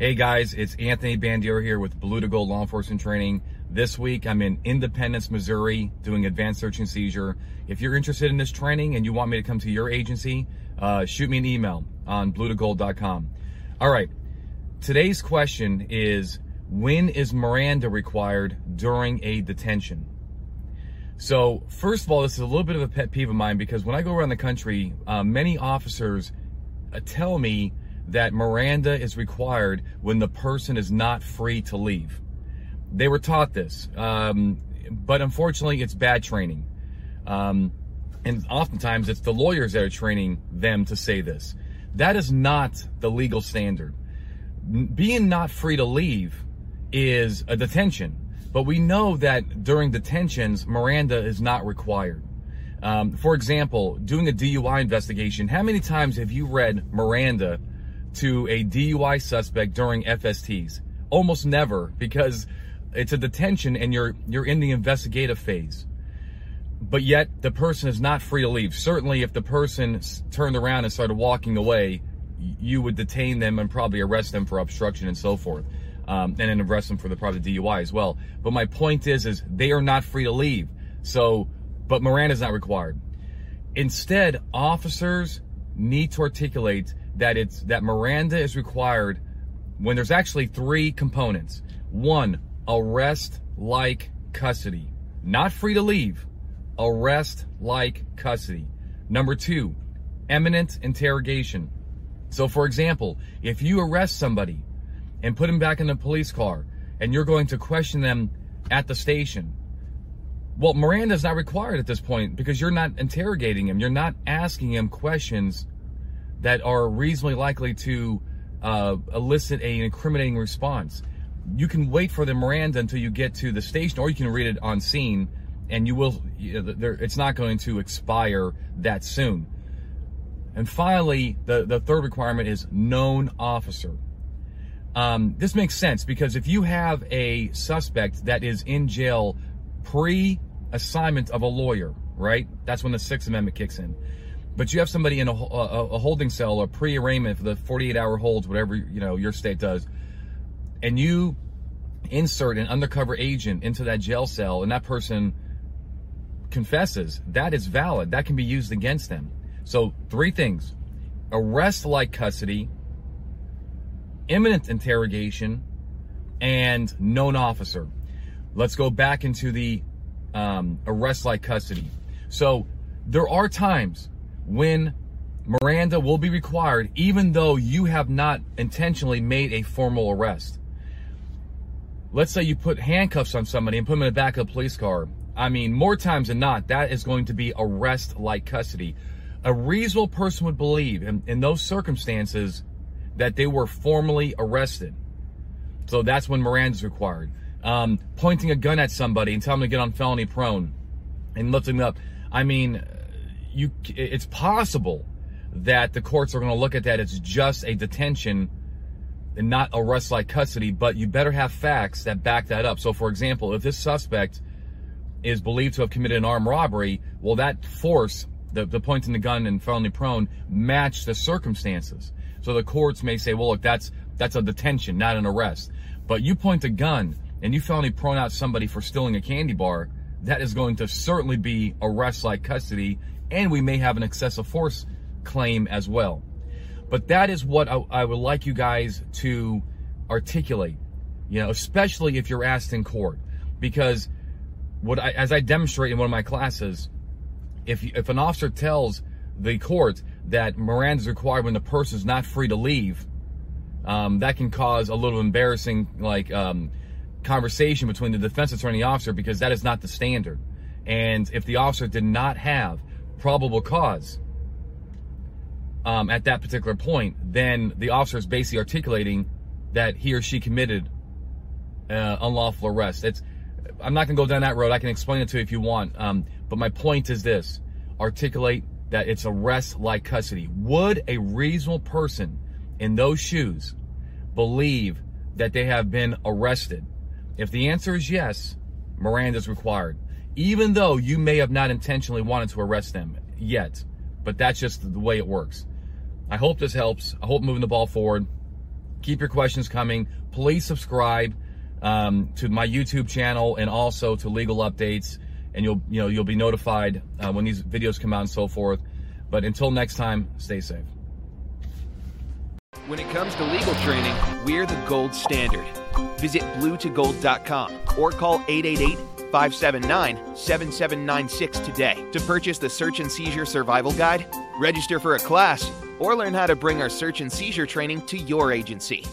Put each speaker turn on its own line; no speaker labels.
Hey guys, it's Anthony Bandiero here with Blue to Gold Law Enforcement Training. This week I'm in Independence, Missouri doing advanced search and seizure. If you're interested in this training and you want me to come to your agency, uh, shoot me an email on bluetogold.com. All right, today's question is when is Miranda required during a detention? So, first of all, this is a little bit of a pet peeve of mine because when I go around the country, uh, many officers uh, tell me that Miranda is required when the person is not free to leave. They were taught this, um, but unfortunately, it's bad training. Um, and oftentimes, it's the lawyers that are training them to say this. That is not the legal standard. Being not free to leave is a detention, but we know that during detentions, Miranda is not required. Um, for example, doing a DUI investigation, how many times have you read Miranda to a DUI suspect during FSTs? Almost never, because it's a detention and you're you're in the investigative phase. But yet the person is not free to leave. Certainly, if the person turned around and started walking away, you would detain them and probably arrest them for obstruction and so forth, um, and then arrest them for the probably DUI as well. But my point is, is they are not free to leave. So, but Miranda is not required. Instead, officers need to articulate that it's that Miranda is required when there's actually three components. One, arrest like custody. Not free to leave. Arrest like custody. Number two, imminent interrogation. So for example, if you arrest somebody and put them back in the police car and you're going to question them at the station, well, Miranda is not required at this point because you're not interrogating him. You're not asking him questions that are reasonably likely to uh, elicit an incriminating response. You can wait for the Miranda until you get to the station, or you can read it on scene, and you will. You know, it's not going to expire that soon. And finally, the, the third requirement is known officer. Um, this makes sense because if you have a suspect that is in jail pre assignment of a lawyer, right? That's when the Sixth Amendment kicks in but you have somebody in a, a, a holding cell or pre-arraignment for the 48 hour holds, whatever, you know, your state does, and you insert an undercover agent into that jail cell and that person confesses, that is valid. That can be used against them. So three things, arrest like custody, imminent interrogation, and known officer. Let's go back into the um, arrest like custody. So there are times when Miranda will be required even though you have not intentionally made a formal arrest. Let's say you put handcuffs on somebody and put them in the back of a police car. I mean, more times than not, that is going to be arrest like custody. A reasonable person would believe in, in those circumstances that they were formally arrested. So that's when Miranda is required. Um, pointing a gun at somebody and telling them to get on felony prone and lifting them up. I mean, you it's possible that the courts are going to look at that as just a detention and not arrest like custody, but you better have facts that back that up. So, for example, if this suspect is believed to have committed an armed robbery, well, that force, the, the pointing the gun and felony prone, match the circumstances. So the courts may say, well, look, that's that's a detention, not an arrest. But you point a gun and you felony prone out somebody for stealing a candy bar, that is going to certainly be arrest like custody and we may have an excessive force claim as well. But that is what I, I would like you guys to articulate, you know, especially if you're asked in court, because what I, as I demonstrate in one of my classes, if if an officer tells the court that Miranda is required when the person is not free to leave, um, that can cause a little embarrassing like um, conversation between the defense attorney and the officer because that is not the standard. And if the officer did not have probable cause um, at that particular point, then the officer is basically articulating that he or she committed uh, unlawful arrest. It's I'm not gonna go down that road. I can explain it to you if you want. Um, but my point is this: articulate that it's arrest like custody. Would a reasonable person in those shoes believe that they have been arrested? If the answer is yes, Miranda is required even though you may have not intentionally wanted to arrest them yet. But that's just the way it works. I hope this helps. I hope moving the ball forward. Keep your questions coming. Please subscribe um, to my YouTube channel and also to Legal Updates, and you'll you know you'll be notified uh, when these videos come out and so forth. But until next time, stay safe.
When it comes to legal training, we're the gold standard. Visit bluetogold.com or call 888 579 7796 today to purchase the Search and Seizure Survival Guide, register for a class, or learn how to bring our search and seizure training to your agency.